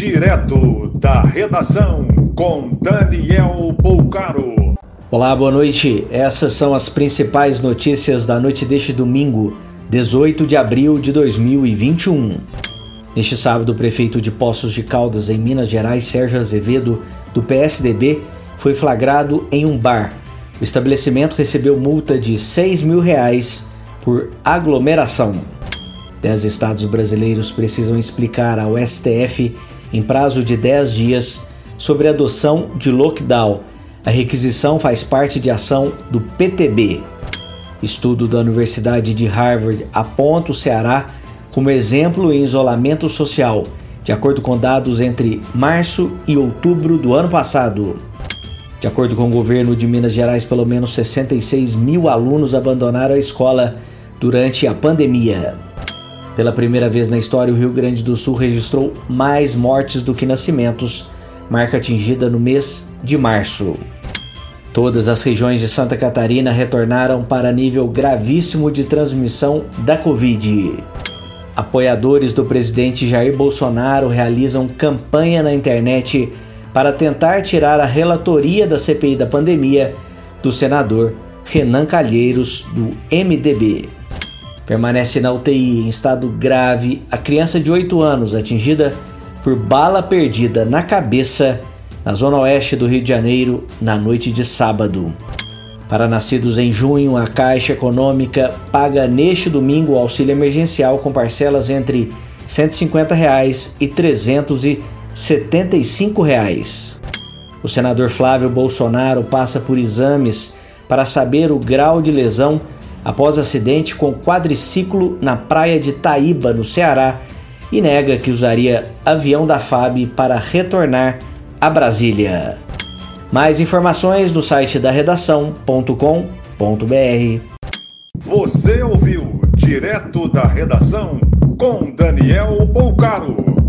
Direto da redação com Daniel Poucaro. Olá, boa noite. Essas são as principais notícias da noite deste domingo, 18 de abril de 2021. Neste sábado, o prefeito de Poços de Caldas, em Minas Gerais, Sérgio Azevedo, do PSDB, foi flagrado em um bar. O estabelecimento recebeu multa de 6 mil reais por aglomeração. Dez estados brasileiros precisam explicar ao STF, em prazo de 10 dias, sobre a adoção de lockdown. A requisição faz parte de ação do PTB. Estudo da Universidade de Harvard aponta o Ceará como exemplo em isolamento social, de acordo com dados entre março e outubro do ano passado. De acordo com o governo de Minas Gerais, pelo menos 66 mil alunos abandonaram a escola durante a pandemia. Pela primeira vez na história, o Rio Grande do Sul registrou mais mortes do que nascimentos, marca atingida no mês de março. Todas as regiões de Santa Catarina retornaram para nível gravíssimo de transmissão da Covid. Apoiadores do presidente Jair Bolsonaro realizam campanha na internet para tentar tirar a relatoria da CPI da pandemia do senador Renan Calheiros, do MDB. Permanece na UTI em estado grave a criança de 8 anos atingida por bala perdida na cabeça na zona oeste do Rio de Janeiro na noite de sábado. Para nascidos em junho, a Caixa Econômica paga neste domingo o auxílio emergencial com parcelas entre 150 reais e 375 reais. O senador Flávio Bolsonaro passa por exames para saber o grau de lesão após acidente com quadriciclo na praia de Taíba, no Ceará, e nega que usaria avião da FAB para retornar a Brasília. Mais informações no site da redação.com.br. Você ouviu direto da redação com Daniel Poucaro.